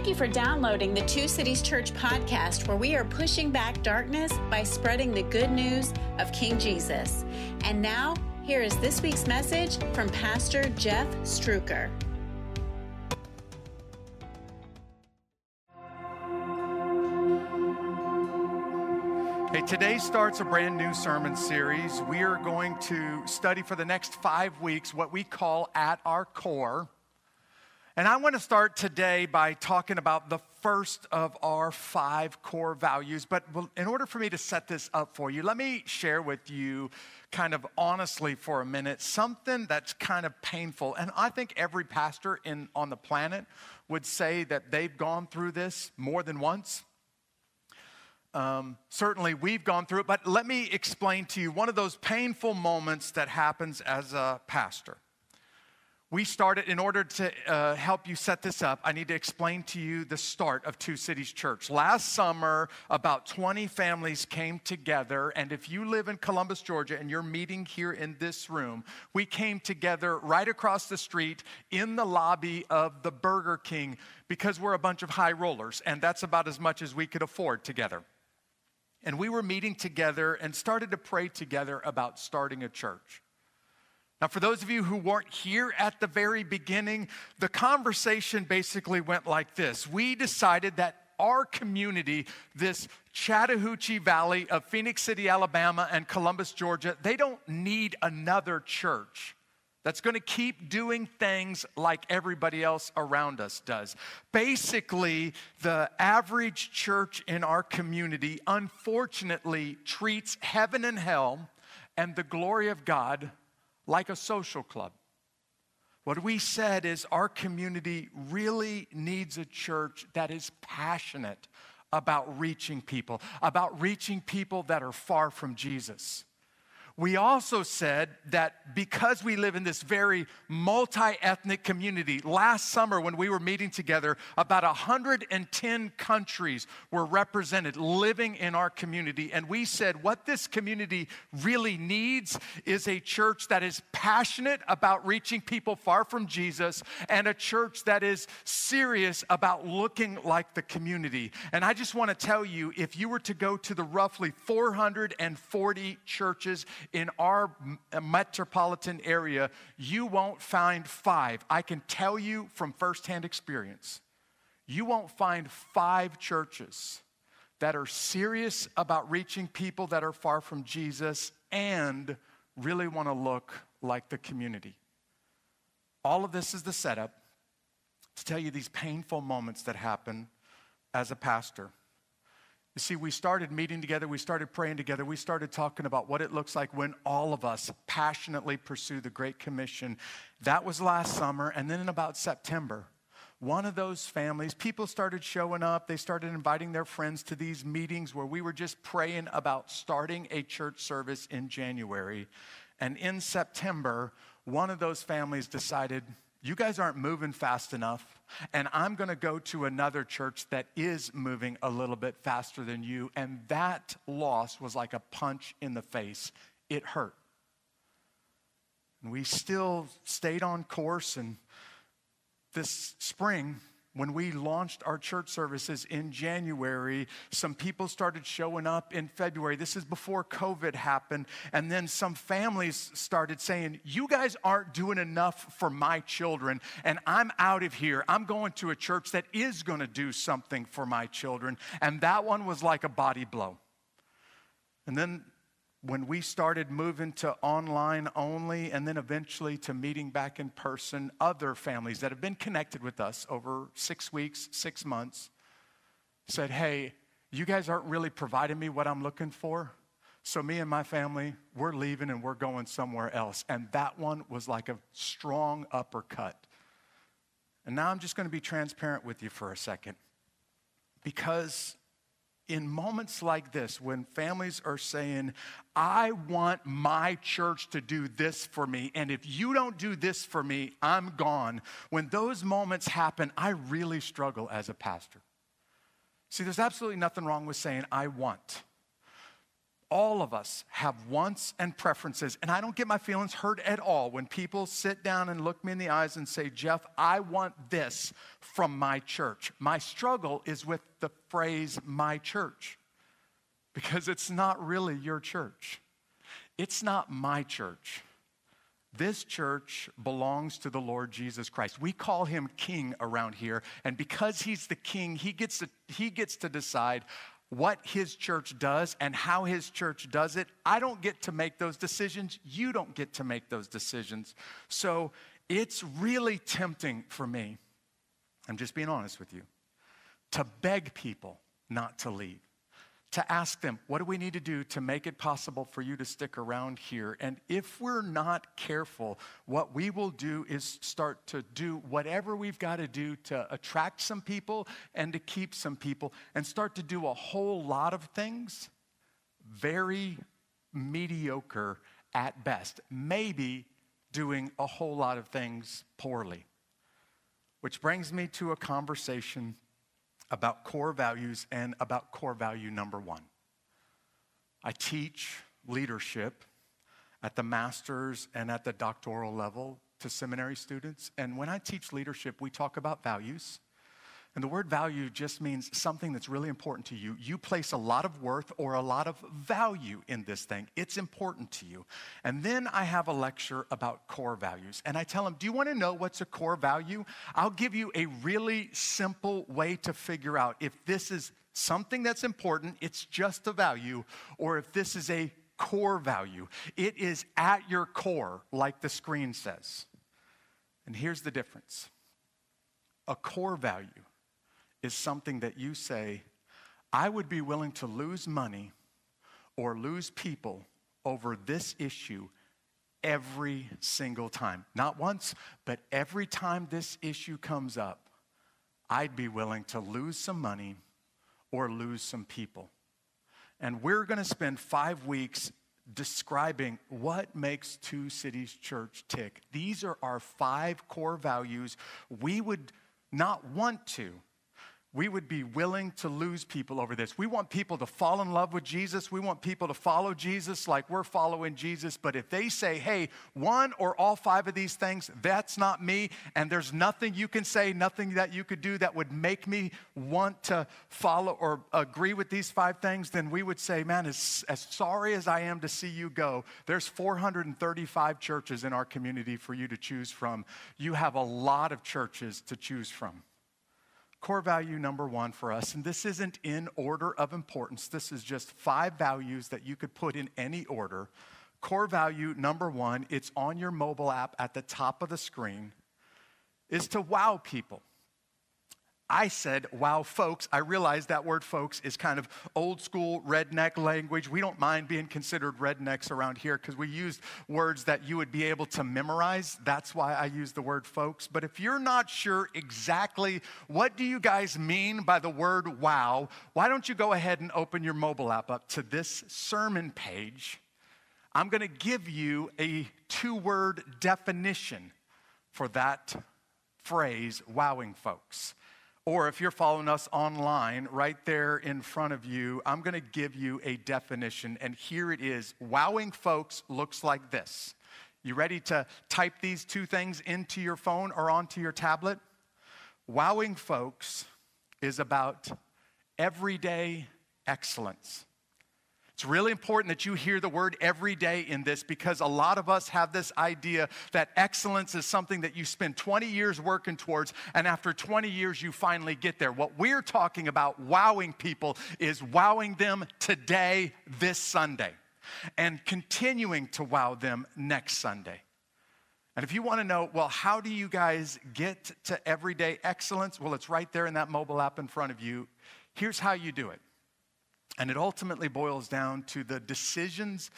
Thank you for downloading the Two Cities Church podcast, where we are pushing back darkness by spreading the good news of King Jesus. And now, here is this week's message from Pastor Jeff Struecker. Hey, today starts a brand new sermon series. We are going to study for the next five weeks what we call At Our Core. And I want to start today by talking about the first of our five core values. But in order for me to set this up for you, let me share with you, kind of honestly for a minute, something that's kind of painful. And I think every pastor in, on the planet would say that they've gone through this more than once. Um, certainly, we've gone through it, but let me explain to you one of those painful moments that happens as a pastor. We started, in order to uh, help you set this up, I need to explain to you the start of Two Cities Church. Last summer, about 20 families came together, and if you live in Columbus, Georgia, and you're meeting here in this room, we came together right across the street in the lobby of the Burger King because we're a bunch of high rollers, and that's about as much as we could afford together. And we were meeting together and started to pray together about starting a church. Now, for those of you who weren't here at the very beginning, the conversation basically went like this We decided that our community, this Chattahoochee Valley of Phenix City, Alabama, and Columbus, Georgia, they don't need another church that's going to keep doing things like everybody else around us does. Basically, the average church in our community unfortunately treats heaven and hell and the glory of God like a social club. What we said is our community really needs a church that is passionate about reaching people, about reaching people that are far from Jesus. We also said that because we live in this very multi ethnic community, last summer when we were meeting together, about 110 countries were represented living in our community. And we said what this community really needs is a church that is passionate about reaching people far from Jesus and a church that is serious about looking like the community. And I just want to tell you if you were to go to the roughly 440 churches in our uh, metropolitan area, you won't find five. I can tell you from firsthand experience, you won't find five churches that are serious about reaching people that are far from Jesus and really want to look like the community. All of this is the setup to tell you these painful moments that happen as a pastor. You see, we started meeting together, we started praying together, we started talking about what it looks like when all of us passionately pursue the Great Commission. That was last summer, and then in about September, one of those families, people started showing up. They started inviting their friends to these meetings where we were just praying about starting a church service in January. And in September, one of those families decided, you guys aren't moving fast enough, and I'm going to go to another church that is moving a little bit faster than you. And that loss was like a punch in the face. It hurt. And we still stayed on course, and this spring, when we launched our church services in January, some people started showing up in February. This is before COVID happened. And then some families started saying, You guys aren't doing enough for my children, and I'm out of here. I'm going to a church that is going to do something for my children. And that one was like a body blow. And then when we started moving to online only and then eventually to meeting back in person, other families that have been connected with us over six weeks, six months said, Hey, you guys aren't really providing me what I'm looking for. So, me and my family, we're leaving and we're going somewhere else. And that one was like a strong uppercut. And now I'm just going to be transparent with you for a second. Because in moments like this, when families are saying, I want my church to do this for me, and if you don't do this for me, I'm gone. When those moments happen, I really struggle as a pastor. See, there's absolutely nothing wrong with saying, I want. All of us have wants and preferences, and I don't get my feelings hurt at all when people sit down and look me in the eyes and say, Jeff, I want this from my church. My struggle is with the phrase my church because it's not really your church. It's not my church. This church belongs to the Lord Jesus Christ. We call him king around here, and because he's the king, he gets to, he gets to decide what his church does and how his church does it. I don't get to make those decisions. You don't get to make those decisions. So it's really tempting for me, I'm just being honest with you, to beg people not to leave to ask them, what do we need to do to make it possible for you to stick around here? And if we're not careful, what we will do is start to do whatever we've got to do to attract some people and to keep some people and start to do a whole lot of things very mediocre at best, maybe doing a whole lot of things poorly. Which brings me to a conversation about core values and about core value number one. I teach leadership at the master's and at the doctoral level to seminary students. And when I teach leadership, we talk about values. And the word value just means something that's really important to you. You place a lot of worth or a lot of value in this thing. It's important to you. And then I have a lecture about core values. And I tell them, Do you want to know what's a core value? I'll give you a really simple way to figure out if this is something that's important, it's just a value, or if this is a core value. It is at your core, like the screen says. And here's the difference a core value is something that you say, I would be willing to lose money or lose people over this issue every single time. Not once, but every time this issue comes up, I'd be willing to lose some money or lose some people. And we're going to spend five weeks describing what makes Two Cities Church tick. These are our five core values we would not want to we would be willing to lose people over this. We want people to fall in love with Jesus. We want people to follow Jesus like we're following Jesus. But if they say, hey, one or all five of these things, that's not me, and there's nothing you can say, nothing that you could do that would make me want to follow or agree with these five things, then we would say, man, as, as sorry as I am to see you go, there's 435 churches in our community for you to choose from. You have a lot of churches to choose from. Core value number one for us, and this isn't in order of importance, this is just five values that you could put in any order. Core value number one, it's on your mobile app at the top of the screen, is to wow people. I said, wow, folks. I realize that word folks is kind of old school redneck language. We don't mind being considered rednecks around here because we use words that you would be able to memorize. That's why I use the word folks. But if you're not sure exactly what do you guys mean by the word wow, why don't you go ahead and open your mobile app up to this sermon page? I'm going to give you a two word definition for that phrase, wowing folks. Or if you're following us online, right there in front of you, I'm going to give you a definition. And here it is Wowing folks looks like this. You ready to type these two things into your phone or onto your tablet? Wowing folks is about everyday excellence. It's really important that you hear the word every day in this because a lot of us have this idea that excellence is something that you spend 20 years working towards, and after 20 years, you finally get there. What we're talking about, wowing people, is wowing them today, this Sunday, and continuing to wow them next Sunday. And if you want to know, well, how do you guys get to everyday excellence? Well, it's right there in that mobile app in front of you. Here's how you do it and it ultimately boils down to the decisions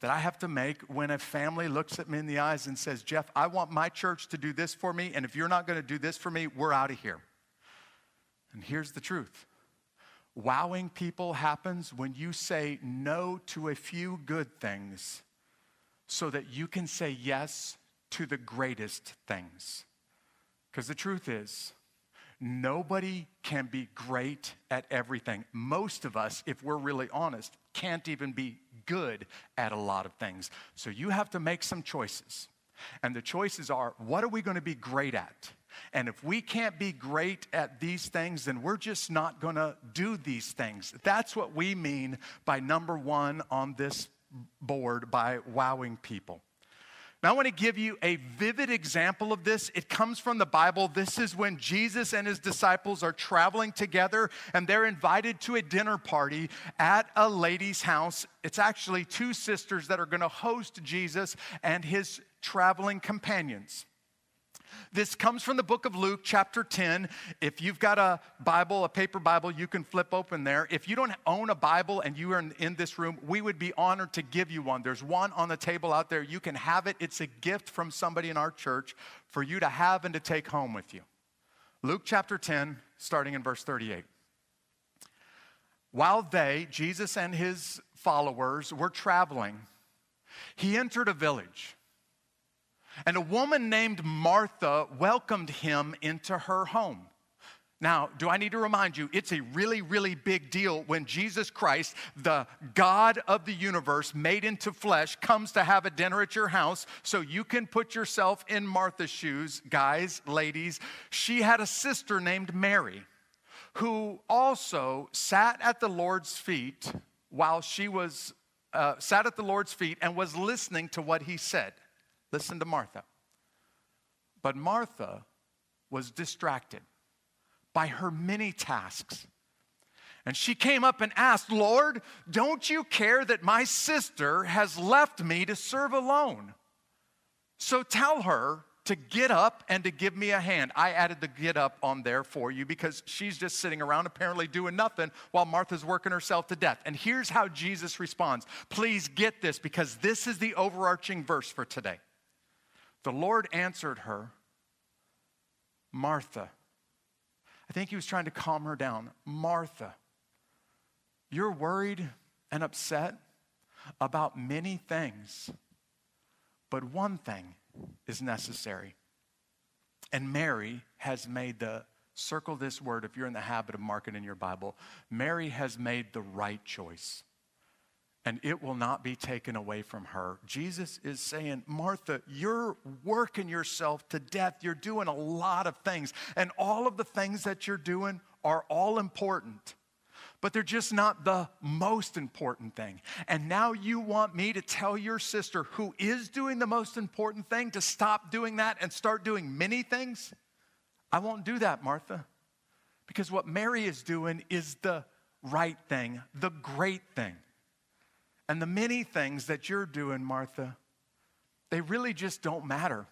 that I have to make when a family looks at me in the eyes and says, Jeff, I want my church to do this for me, and if you're not going to do this for me, we're out of here. And here's the truth wowing people happens when you say no to a few good things so that you can say yes to the greatest things. Because the truth is, Nobody can be great at everything. Most of us, if we're really honest, can't even be good at a lot of things. So you have to make some choices. And the choices are what are we going to be great at? And if we can't be great at these things, then we're just not going to do these things. That's what we mean by number one on this board by wowing people. Now, I want to give you a vivid example of this. It comes from the Bible. This is when Jesus and his disciples are traveling together and they're invited to a dinner party at a lady's house. It's actually two sisters that are going to host Jesus and his traveling companions. This comes from the book of Luke, chapter 10. If you've got a Bible, a paper Bible, you can flip open there. If you don't own a Bible and you are in, this room, we would be honored to give you one. There's one on the table out there. You can have it. It's a gift from somebody in our church for you to have and to take home with you. Luke chapter 10, starting in verse 38. While they, Jesus and his followers, were traveling, he entered a village and a woman named Martha welcomed him into her home. Now, do I need to remind you, it's a really, really big deal when Jesus Christ, the God of the universe, made into flesh, comes to have a dinner at your house. So you can put yourself in Martha's shoes, guys, ladies. She had a sister named Mary who also sat at the Lord's feet while she was, uh, sat at the Lord's feet and was listening to what he said. Listen to Martha. But Martha was distracted by her many tasks. And she came up and asked, Lord, don't you care that my sister has left me to serve alone? So tell her to get up and to give me a hand. I added the get up on there for you because she's just sitting around apparently doing nothing while Martha's working herself to death. And here's how Jesus responds. Please get this because this is the overarching verse for today. The Lord answered her, Martha. I think he was trying to calm her down. Martha, you're worried and upset about many things, but one thing is necessary. And Mary has made the circle this word if you're in the habit of marking in your Bible. Mary has made the right choice and it will not be taken away from her. Jesus is saying, Martha, you're working yourself to death. You're doing a lot of things, and all of the things that you're doing are all important. But they're just not the most important thing. And now you want me to tell your sister, who is doing the most important thing, to stop doing that and start doing many things? I won't do that, Martha. Because what Mary is doing is the right thing, the great thing. And the many things that you're doing, Martha, they really just don't matter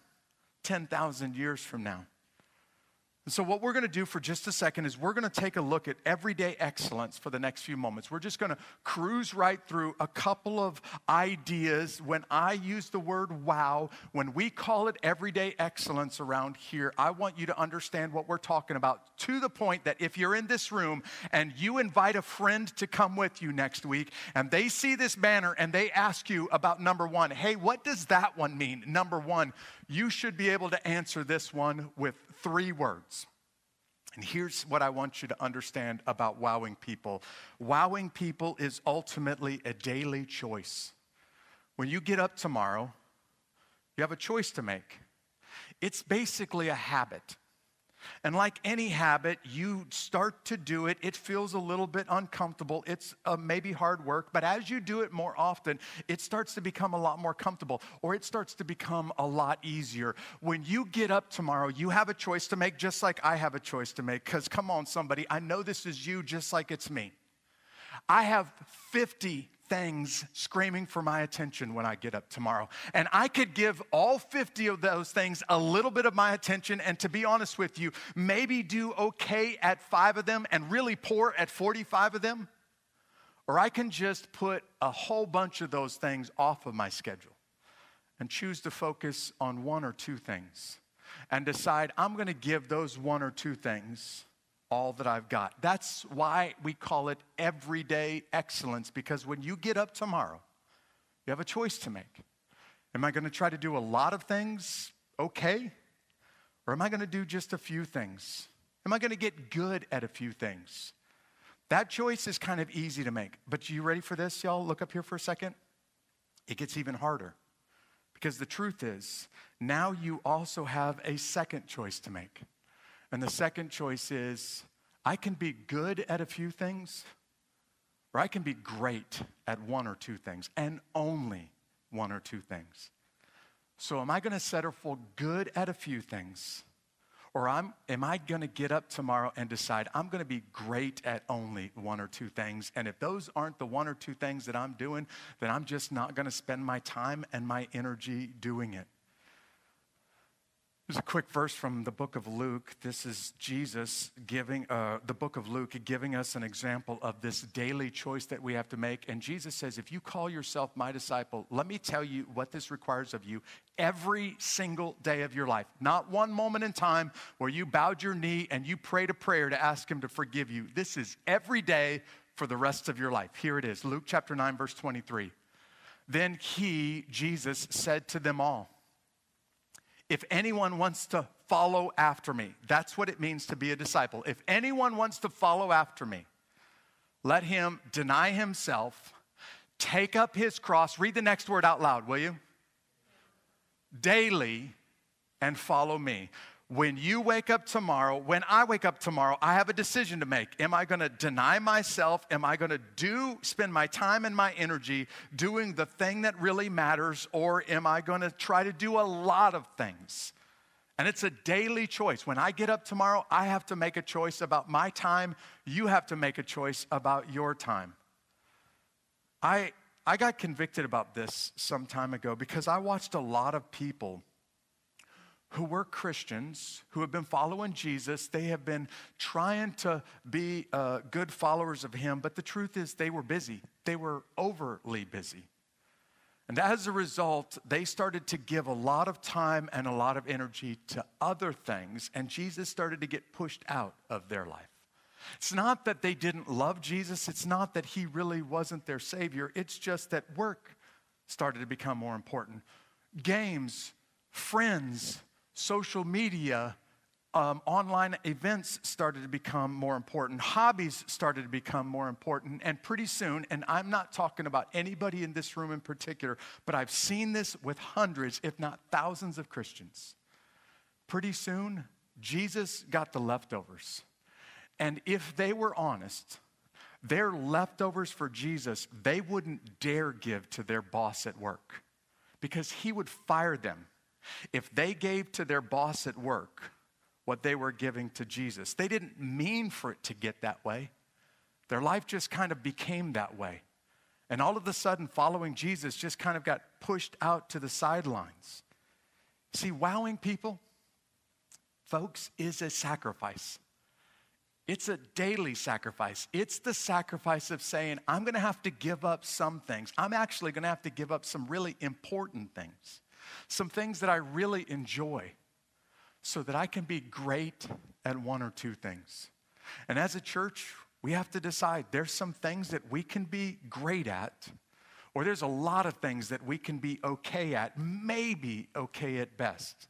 10,000 years from now. And so, what we're going to do for just a second is we're going to take a look at everyday excellence for the next few moments. We're just going to cruise right through a couple of ideas. When I use the word wow, when we call it everyday excellence around here, I want you to understand what we're talking about to the point that if you're in this room and you invite a friend to come with you next week and they see this banner and they ask you about number one, hey, what does that one mean? Number one, you should be able to answer this one with three words. And here's what I want you to understand about wowing people wowing people is ultimately a daily choice. When you get up tomorrow, you have a choice to make. It's basically a habit. And like any habit, you start to do it. It feels a little bit uncomfortable. It's uh, maybe hard work, but as you do it more often, it starts to become a lot more comfortable or it starts to become a lot easier. When you get up tomorrow, you have a choice to make, just like I have a choice to make. Because come on, somebody, I know this is you just like it's me. I have 50 things screaming for my attention when I get up tomorrow. And I could give all 50 of those things a little bit of my attention, and to be honest with you, maybe do okay at five of them and really poor at 45 of them. Or I can just put a whole bunch of those things off of my schedule and choose to focus on one or two things and decide I'm going to give those one or two things all that I've got. That's why we call it everyday excellence, because when you get up tomorrow, you have a choice to make. Am I going to try to do a lot of things okay? Or am I going to do just a few things? Am I going to get good at a few things? That choice is kind of easy to make. But you ready for this, y'all? Look up here for a second. it gets even harder. Because the truth is, now you also have a second choice to make. And the second choice is I can be good at a few things, or I can be great at one or two things, and only one or two things. So, am I going to settle for good at a few things? Or I'm, am I going to get up tomorrow and decide I'm going to be great at only one or two things? And if those aren't the one or two things that I'm doing, then I'm just not going to spend my time and my energy doing it. There's a quick verse from the book of Luke. This is Jesus giving, uh, the book of Luke, giving us an example of this daily choice that we have to make. And Jesus says, If you call yourself my disciple, let me tell you what this requires of you every single day of your life. Not one moment in time where you bowed your knee and you prayed a prayer to ask Him to forgive you. This is every day for the rest of your life. Here it is Luke chapter 9, verse 23. Then He, Jesus, said to them all, if anyone wants to follow after me, that's what it means to be a disciple. If anyone wants to follow after me, let him deny himself, take up his cross. Read the next word out loud, will you? Daily and follow me. When you wake up tomorrow, when I wake up tomorrow, I have a decision to make. Am I going to deny myself? Am I going to do spend my time and my energy doing the thing that really matters or am I going to try to do a lot of things? And it's a daily choice. When I get up tomorrow, I have to make a choice about my time. You have to make a choice about your time. I I got convicted about this some time ago because I watched a lot of people who were Christians, who have been following Jesus. They have been trying to be uh, good followers of Him, but the truth is, they were busy. They were overly busy. And as a result, they started to give a lot of time and a lot of energy to other things, and Jesus started to get pushed out of their life. It's not that they didn't love Jesus, it's not that He really wasn't their Savior, it's just that work started to become more important. Games, friends, social media, um, online events started to become more important. Hobbies started to become more important. And pretty soon, and I'm not talking about anybody in this room in particular, but I've seen this with hundreds, if not thousands of Christians. Pretty soon, Jesus got the leftovers. And if they were honest, their leftovers for Jesus, they wouldn't dare give to their boss at work because he would fire them if they gave to their boss at work what they were giving to Jesus, they didn't mean for it to get that way. Their life just kind of became that way. And all of a sudden, following Jesus just kind of got pushed out to the sidelines. See, wowing people, folks, is a sacrifice. It's a daily sacrifice. It's the sacrifice of saying, I'm going to have to give up some things. I'm actually going to have to give up some really important things some things that I really enjoy so that I can be great at one or two things. And as a church, we have to decide there's some things that we can be great at, or there's a lot of things that we can be okay at, maybe okay at best.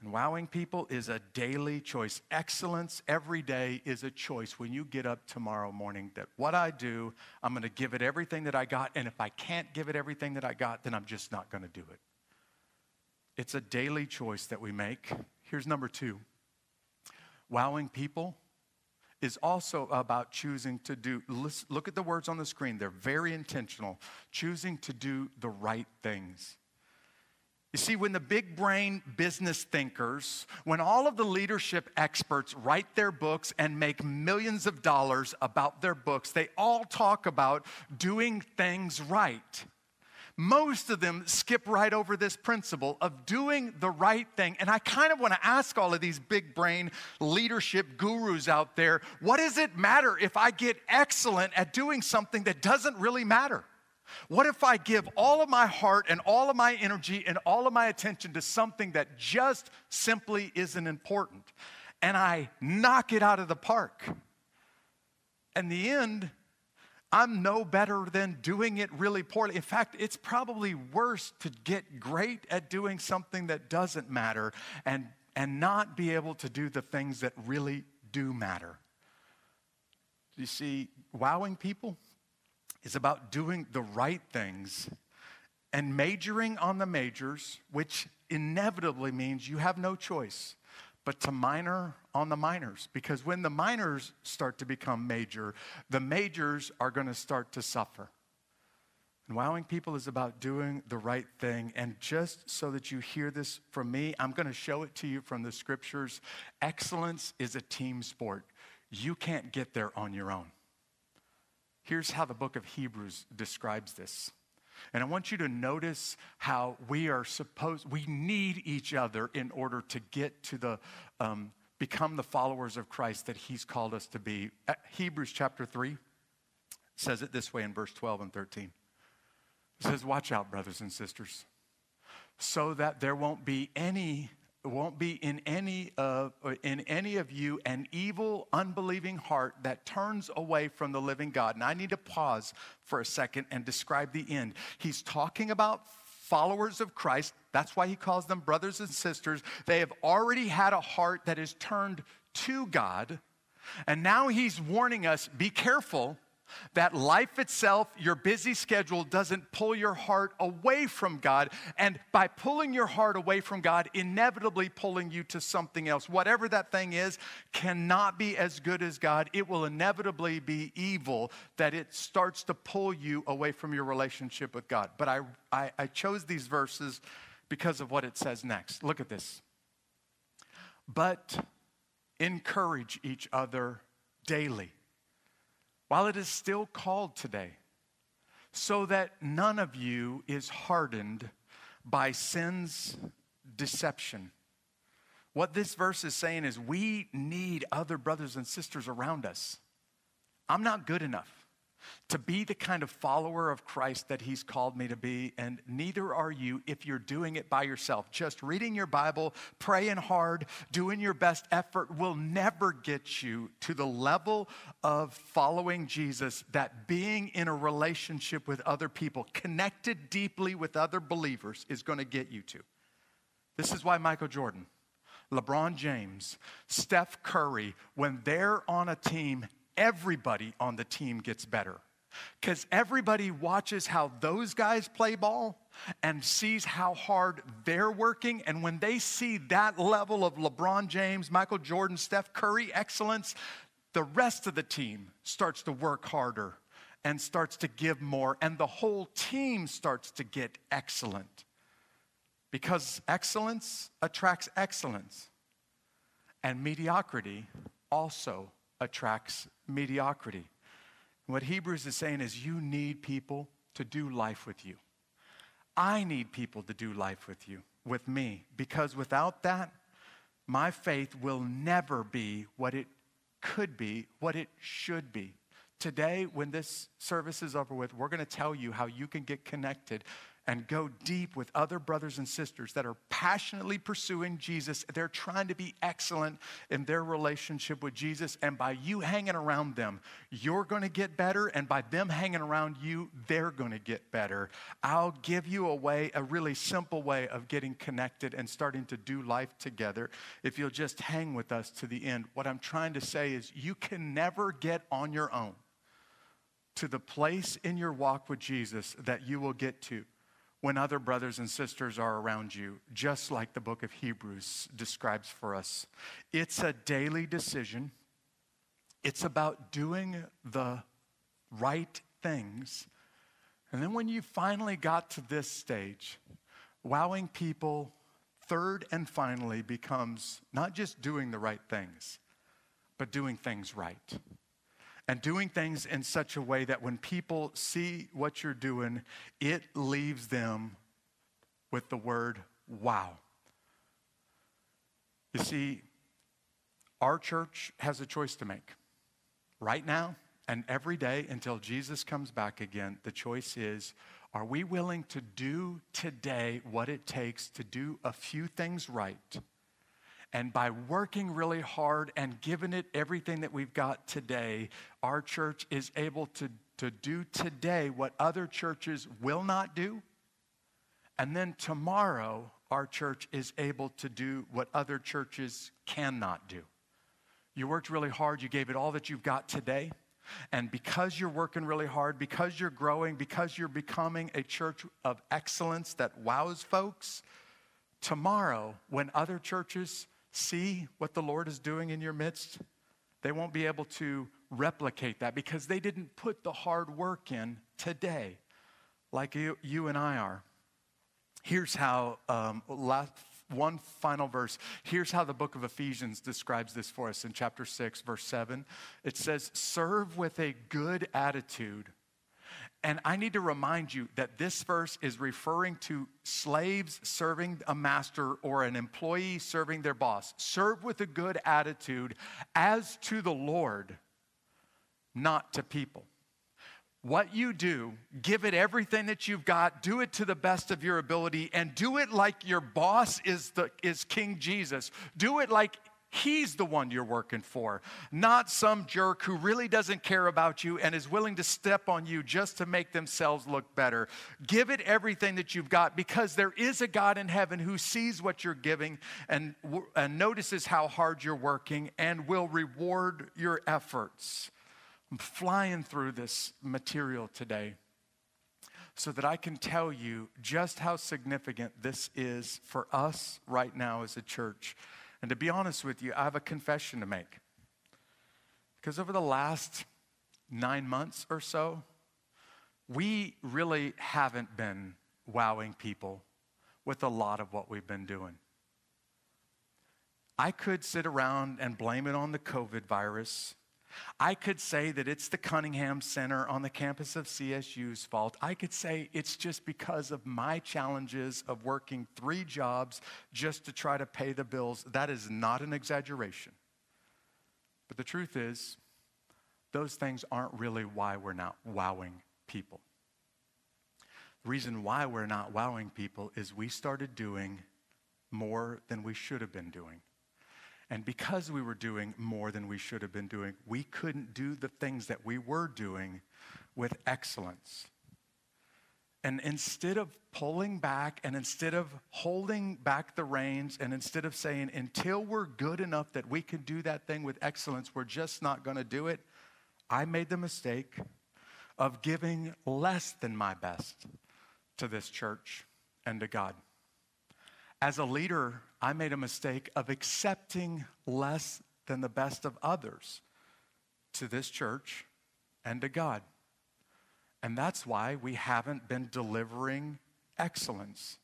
And wowing people is a daily choice. Excellence every day is a choice when you get up tomorrow morning that what I do, I'm going to give it everything that I got. And if I can't give it everything that I got, then I'm just not going to do it. It's a daily choice that we make. Here's number two wowing people is also about choosing to do, look at the words on the screen, they're very intentional, choosing to do the right things. You see, when the big brain business thinkers, when all of the leadership experts write their books and make millions of dollars about their books, they all talk about doing things right most of them skip right over this principle of doing the right thing. And I kind of want to ask all of these big brain leadership gurus out there what does it matter if I get excellent at doing something that doesn't really matter? What if I give all of my heart and all of my energy and all of my attention to something that just simply isn't important and I knock it out of the park? And the end, I'm no better than doing it really poorly. In fact, it's probably worse to get great at doing something that doesn't matter and, and not be able to do the things that really do matter. You see, wowing people is about doing the right things and majoring on the majors, which inevitably means you have no choice but to minor on the minors. Because when the minors start to become major, the majors are going to start to suffer. And wowing people is about doing the right thing. And just so that you hear this from me, I'm going to show it to you from the scriptures. Excellence is a team sport. You can't get there on your own. Here's how the book of Hebrews describes this. And I want you to notice how we are supposed, we need each other in order to get to the, um, become the followers of Christ that He's called us to be. Hebrews chapter 3 says it this way in verse 12 and 13. It says, Watch out, brothers and sisters, so that there won't be any won't be in any of in any of you an evil unbelieving heart that turns away from the living god. And i need to pause for a second and describe the end. He's talking about followers of christ. That's why he calls them brothers and sisters. They have already had a heart that is turned to god. And now he's warning us be careful that life itself, your busy schedule, doesn't pull your heart away from God. And by pulling your heart away from God, inevitably pulling you to something else, whatever that thing is, cannot be as good as God. It will inevitably be evil that it starts to pull you away from your relationship with God. But I, I, I chose these verses because of what it says next. Look at this. But encourage each other daily while it is still called today, so that none of you is hardened by sin's deception. What this verse is saying is we need other brothers and sisters around us. I'm not good enough to be the kind of follower of Christ that He's called me to be, and neither are you if you're doing it by yourself. Just reading your Bible, praying hard, doing your best effort will never get you to the level of following Jesus that being in a relationship with other people, connected deeply with other believers, is going to get you to. This is why Michael Jordan, LeBron James, Steph Curry, when they're on a team, everybody on the team gets better. Because everybody watches how those guys play ball and sees how hard they're working. And when they see that level of LeBron James, Michael Jordan, Steph Curry excellence, the rest of the team starts to work harder and starts to give more. And the whole team starts to get excellent. Because excellence attracts excellence, and mediocrity also attracts mediocrity. What Hebrews is saying is you need people to do life with you. I need people to do life with you, with me, because without that, my faith will never be what it could be, what it should be. Today, when this service is over with, we're going to tell you how you can get connected and go deep with other brothers and sisters that are passionately pursuing Jesus. They're trying to be excellent in their relationship with Jesus. And by you hanging around them, you're going to get better. And by them hanging around you, they're going to get better. I'll give you a way, a really simple way of getting connected and starting to do life together if you'll just hang with us to the end. What I'm trying to say is you can never get on your own to the place in your walk with Jesus that you will get to when other brothers and sisters are around you, just like the book of Hebrews describes for us. It's a daily decision, it's about doing the right things. And then when you finally got to this stage, wowing people, third and finally, becomes not just doing the right things, but doing things right and doing things in such a way that when people see what you're doing, it leaves them with the word wow. You see, our church has a choice to make. Right now and every day until Jesus comes back again, the choice is are we willing to do today what it takes to do a few things right? And by working really hard and giving it everything that we've got today, our church is able to, to do today what other churches will not do. And then tomorrow, our church is able to do what other churches cannot do. You worked really hard, you gave it all that you've got today. And because you're working really hard, because you're growing, because you're becoming a church of excellence that wows folks, tomorrow, when other churches see what the Lord is doing in your midst, they won't be able to replicate that because they didn't put the hard work in today like you, you and I are. Here's how, um, last, one final verse. Here's how the book of Ephesians describes this for us in chapter 6, verse 7. It says, Serve with a good attitude. And I need to remind you that this verse is referring to slaves serving a master or an employee serving their boss. Serve with a good attitude as to the Lord, not to people. What you do, give it everything that you've got, do it to the best of your ability, and do it like your boss is, the, is King Jesus. Do it like he's the one you're working for, not some jerk who really doesn't care about you and is willing to step on you just to make themselves look better. Give it everything that you've got because there is a God in heaven who sees what you're giving and, and notices how hard you're working and will reward your efforts. I'm flying through this material today so that I can tell you just how significant this is for us right now as a church. And to be honest with you, I have a confession to make. Because over the last nine months or so, we really haven't been wowing people with a lot of what we've been doing. I could sit around and blame it on the COVID virus. I could say that it's the Cunningham Center on the campus of CSU's fault. I could say it's just because of my challenges of working three jobs just to try to pay the bills. That is not an exaggeration. But the truth is, those things aren't really why we're not wowing people. The reason why we're not wowing people is we started doing more than we should have been doing. And because we were doing more than we should have been doing, we couldn't do the things that we were doing with excellence. And instead of pulling back and instead of holding back the reins and instead of saying, until we're good enough that we can do that thing with excellence, we're just not going to do it, I made the mistake of giving less than my best to this church and to God. As a leader, I made a mistake of accepting less than the best of others to this church and to God. And that's why we haven't been delivering excellence.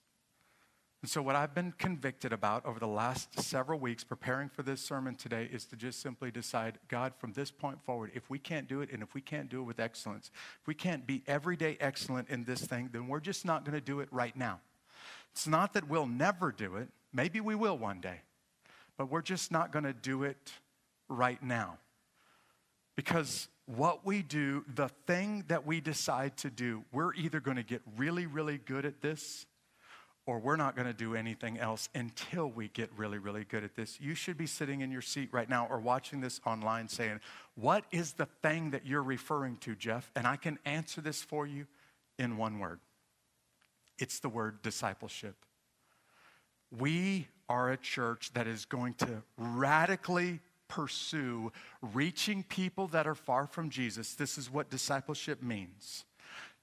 And so, what I've been convicted about over the last several weeks preparing for this sermon today is to just simply decide God, from this point forward, if we can't do it and if we can't do it with excellence, if we can't be everyday excellent in this thing, then we're just not going to do it right now. It's not that we'll never do it. Maybe we will one day. But we're just not going to do it right now. Because what we do, the thing that we decide to do, we're either going to get really, really good at this or we're not going to do anything else until we get really, really good at this. You should be sitting in your seat right now or watching this online saying, What is the thing that you're referring to, Jeff? And I can answer this for you in one word it's the word discipleship. We are a church that is going to radically pursue reaching people that are far from Jesus. This is what discipleship means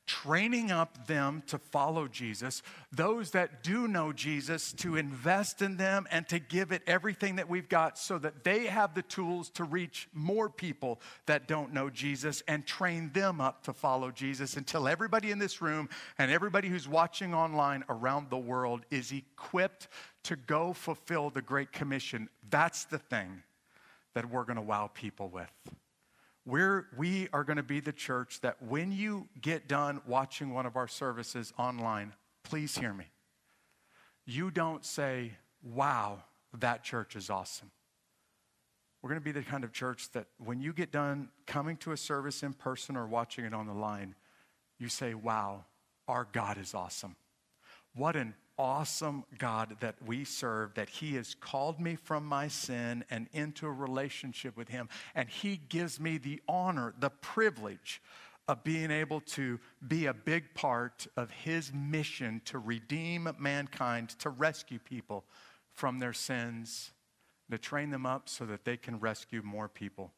training up them to follow Jesus, those that do know Jesus to invest in them and to give it everything that we've got so that they have the tools to reach more people that don't know Jesus and train them up to follow Jesus until everybody in this room and everybody who's watching online around the world is equipped to go fulfill the Great Commission. That's the thing that we're going to wow people with. We're, we are going to be the church that when you get done watching one of our services online, please hear me. You don't say, wow, that church is awesome. We're going to be the kind of church that when you get done coming to a service in person or watching it on the line, you say, wow, our God is awesome. What an awesome God that we serve, that He has called me from my sin and into a relationship with Him. And He gives me the honor, the privilege of being able to be a big part of His mission to redeem mankind, to rescue people from their sins, to train them up so that they can rescue more people.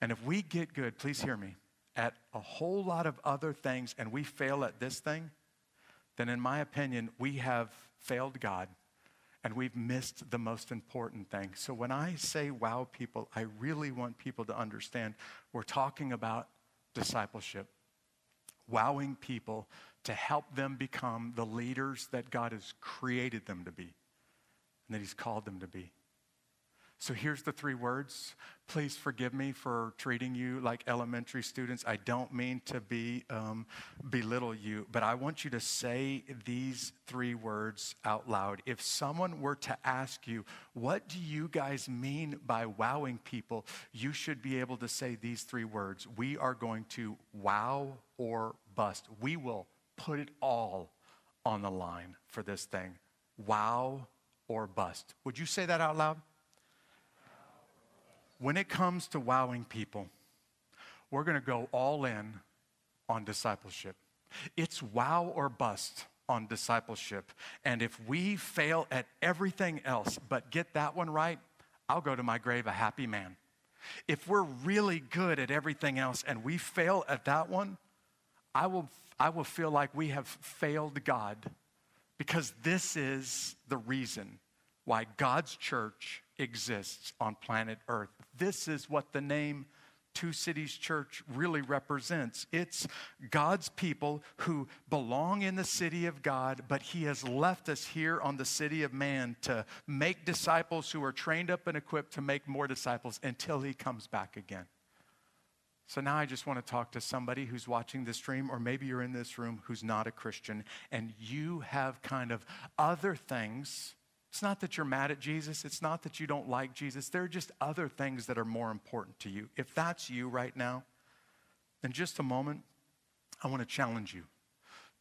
And if we get good, please hear me, at a whole lot of other things and we fail at this thing, then in my opinion, we have failed God and we've missed the most important thing. So when I say wow people, I really want people to understand we're talking about discipleship, wowing people to help them become the leaders that God has created them to be and that He's called them to be. So here's the three words. Please forgive me for treating you like elementary students. I don't mean to be um, belittle you, but I want you to say these three words out loud. If someone were to ask you, "What do you guys mean by wowing people?" you should be able to say these three words. We are going to wow or bust. We will put it all on the line for this thing. Wow or bust. Would you say that out loud? When it comes to wowing people, we're going to go all in on discipleship. It's wow or bust on discipleship. And if we fail at everything else but get that one right, I'll go to my grave a happy man. If we're really good at everything else and we fail at that one, I will, I will feel like we have failed God because this is the reason why God's church exists on planet Earth. This is what the name Two Cities Church really represents. It's God's people who belong in the city of God, but He has left us here on the city of man to make disciples who are trained up and equipped to make more disciples until He comes back again. So now I just want to talk to somebody who's watching this stream, or maybe you're in this room who's not a Christian, and you have kind of other things it's not that you're mad at Jesus. It's not that you don't like Jesus. There are just other things that are more important to you. If that's you right now, in just a moment, I want to challenge you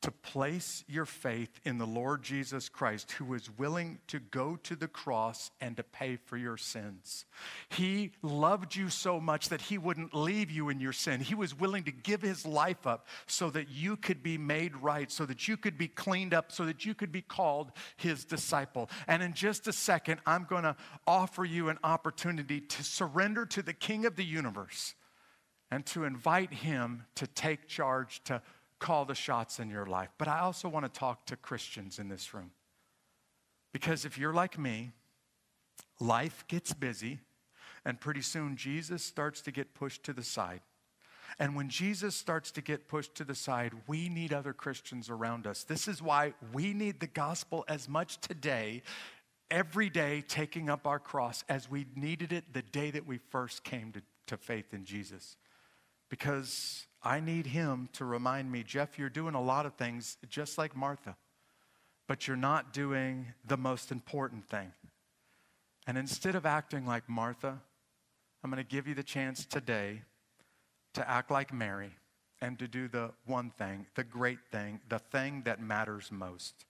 to place your faith in the Lord Jesus Christ, who was willing to go to the cross and to pay for your sins. He loved you so much that he wouldn't leave you in your sin. He was willing to give his life up so that you could be made right, so that you could be cleaned up, so that you could be called his disciple. And in just a second, I'm going to offer you an opportunity to surrender to the King of the universe and to invite him to take charge, to call the shots in your life. But I also want to talk to Christians in this room. Because if you're like me, life gets busy, and pretty soon Jesus starts to get pushed to the side. And when Jesus starts to get pushed to the side, we need other Christians around us. This is why we need the gospel as much today, every day, taking up our cross, as we needed it the day that we first came to, to faith in Jesus. Because I need him to remind me, Jeff, you're doing a lot of things just like Martha, but you're not doing the most important thing. And instead of acting like Martha, I'm going to give you the chance today to act like Mary and to do the one thing, the great thing, the thing that matters most.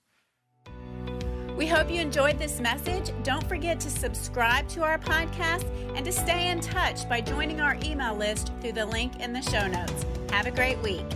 We hope you enjoyed this message. Don't forget to subscribe to our podcast and to stay in touch by joining our email list through the link in the show notes. Have a great week.